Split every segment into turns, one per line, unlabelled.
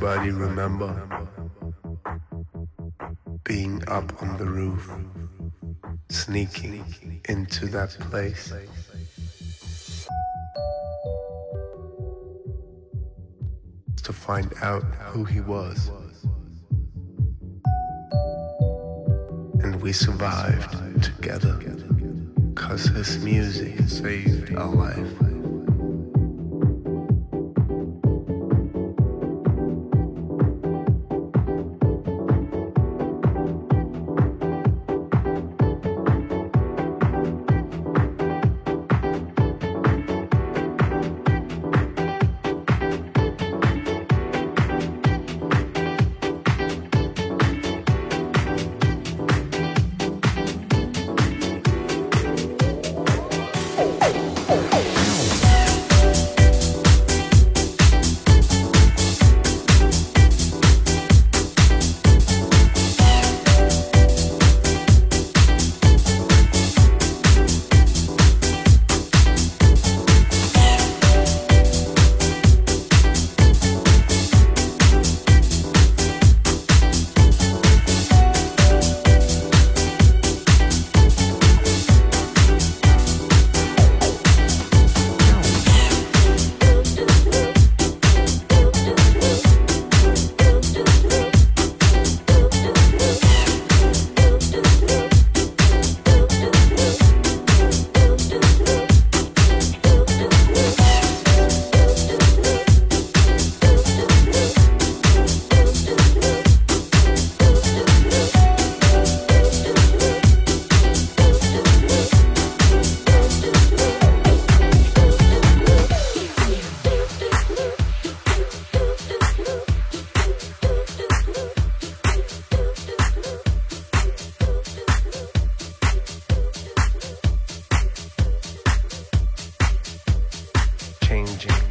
Does remember being up on the roof, sneaking into that place? To find out who he was. And we survived together, cause his music saved our life.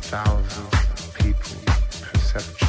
thousands of people perception.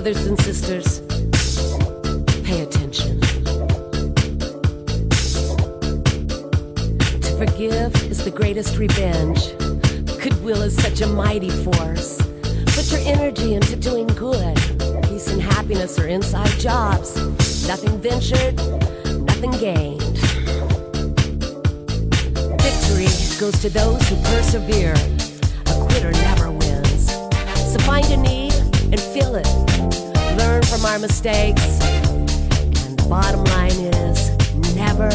Brothers and sisters, pay attention. To forgive is the greatest revenge. Goodwill is such a mighty force. Put your energy into doing good. Peace and happiness are inside jobs. Nothing ventured, nothing gained. Victory goes to those who persevere. A quitter never wins. So find a need and fill it. From our mistakes. And the bottom line is never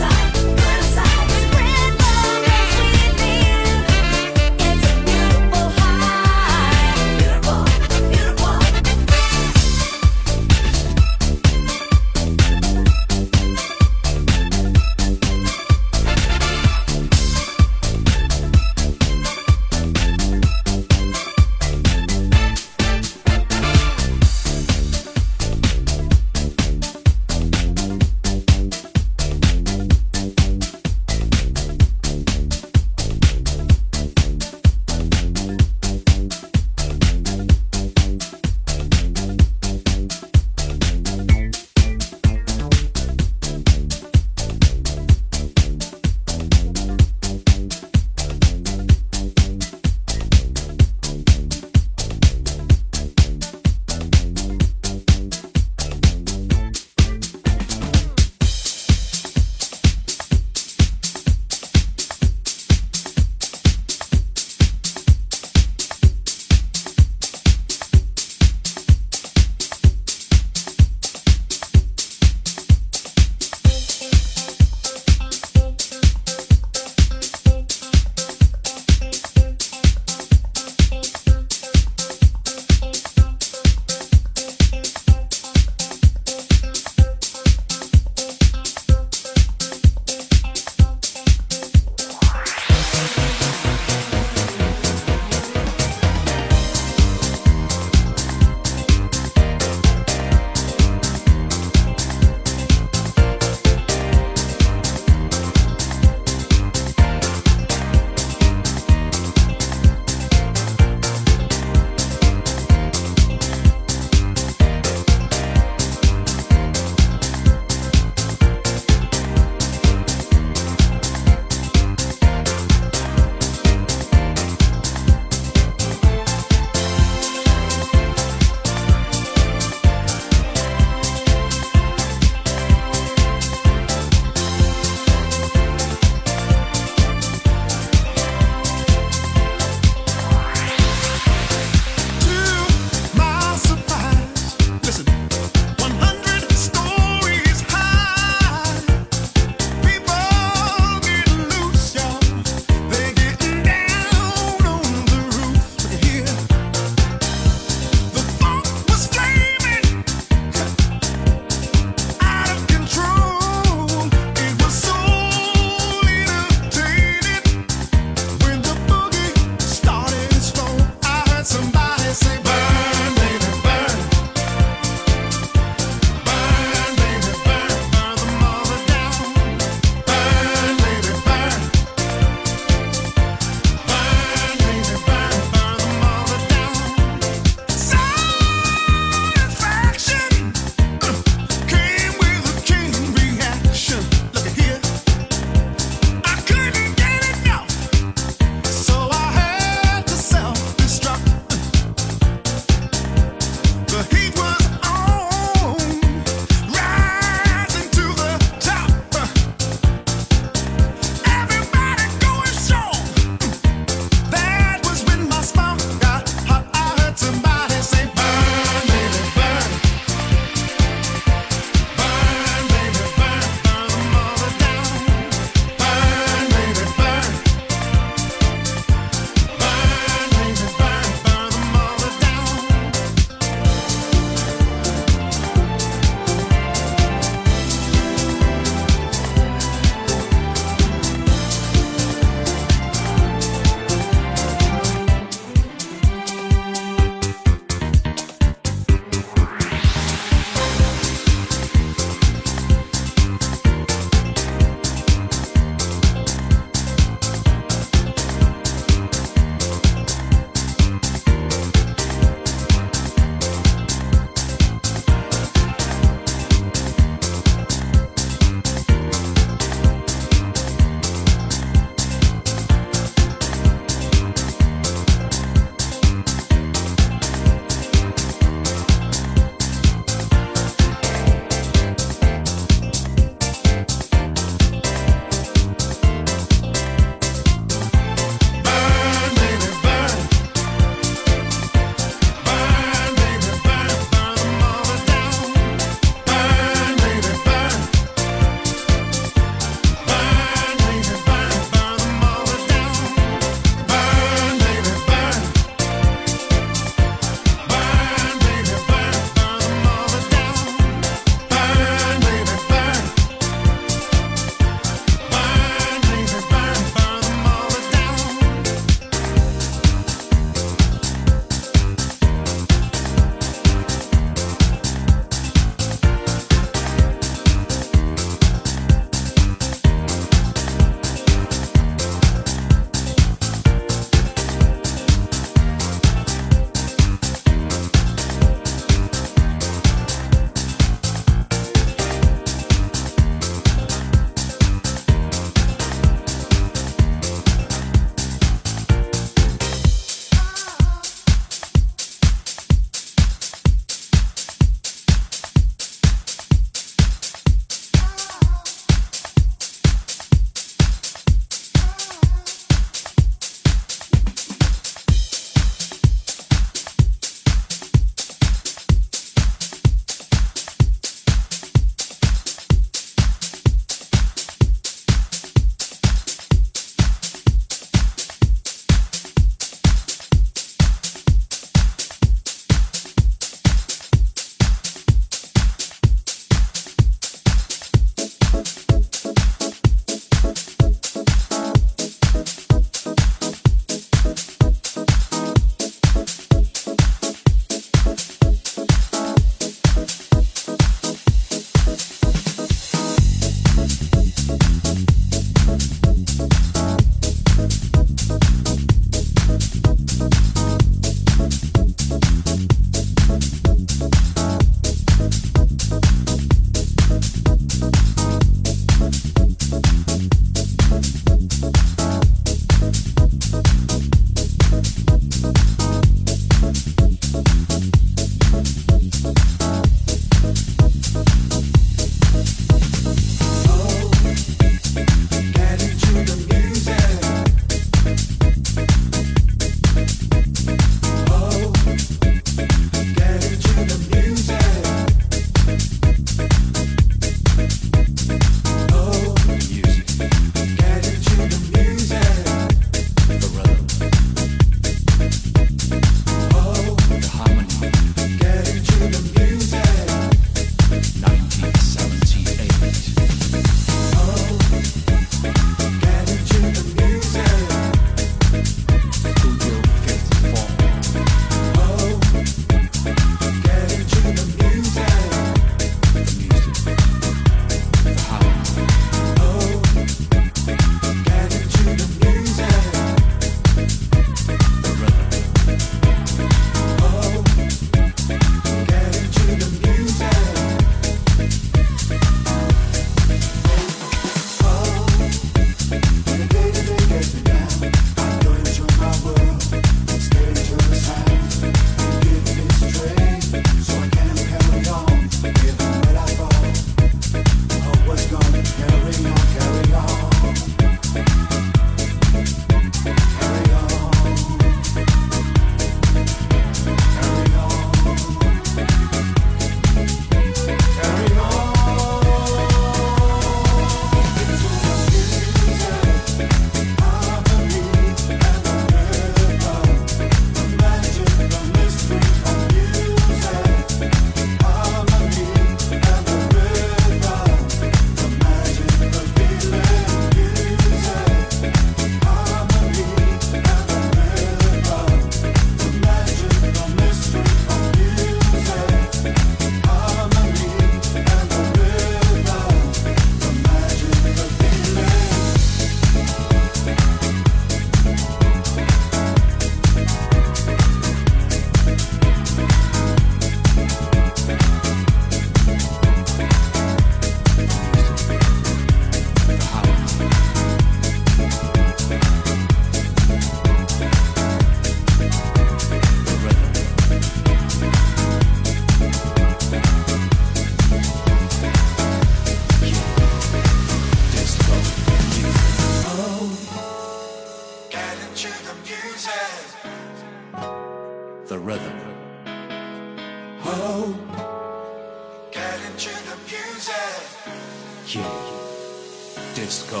disco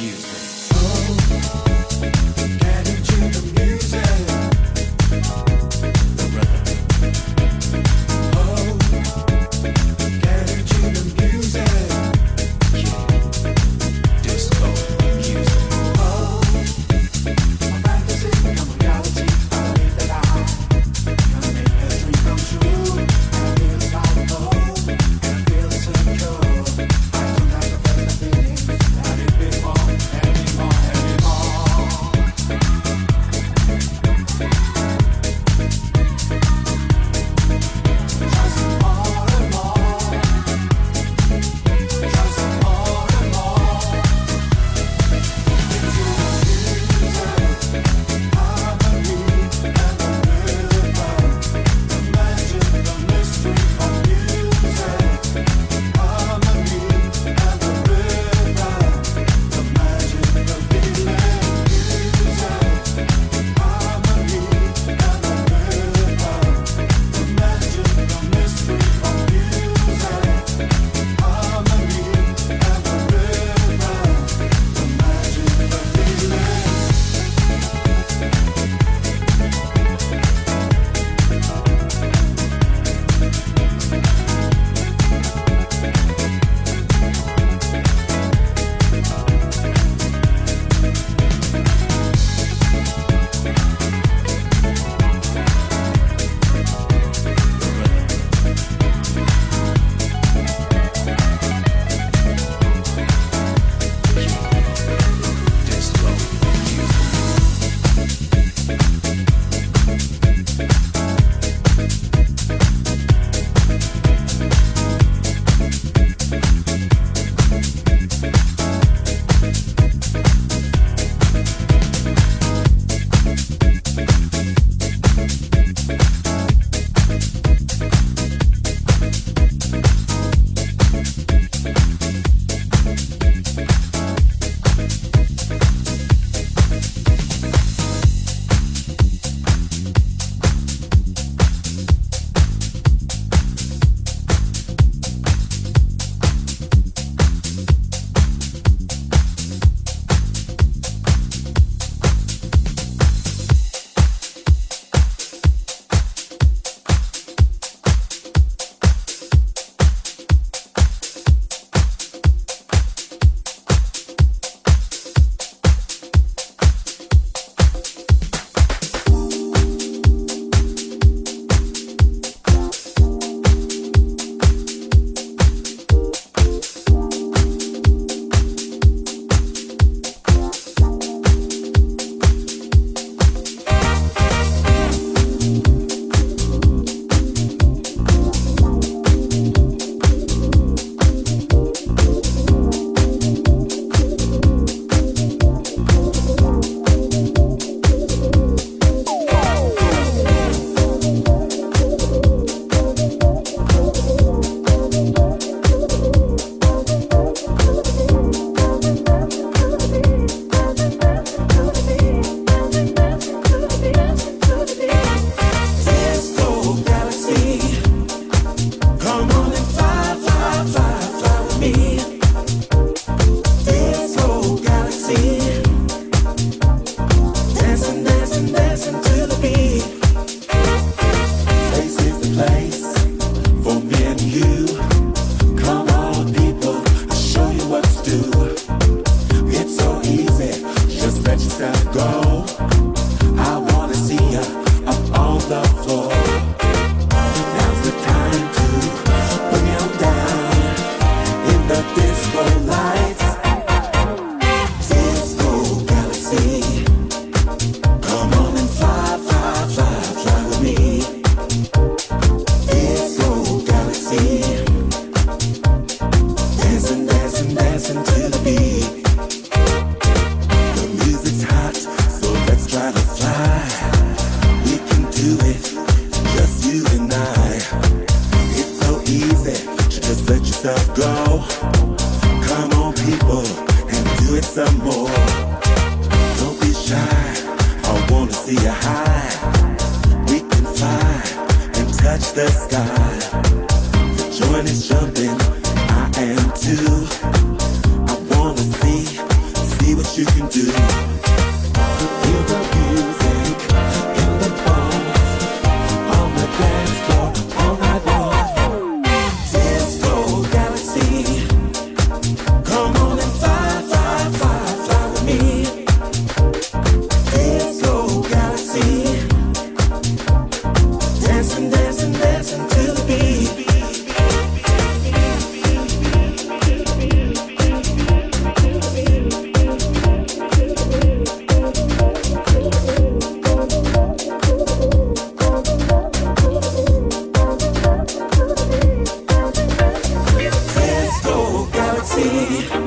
music.
Oh, Get
Disco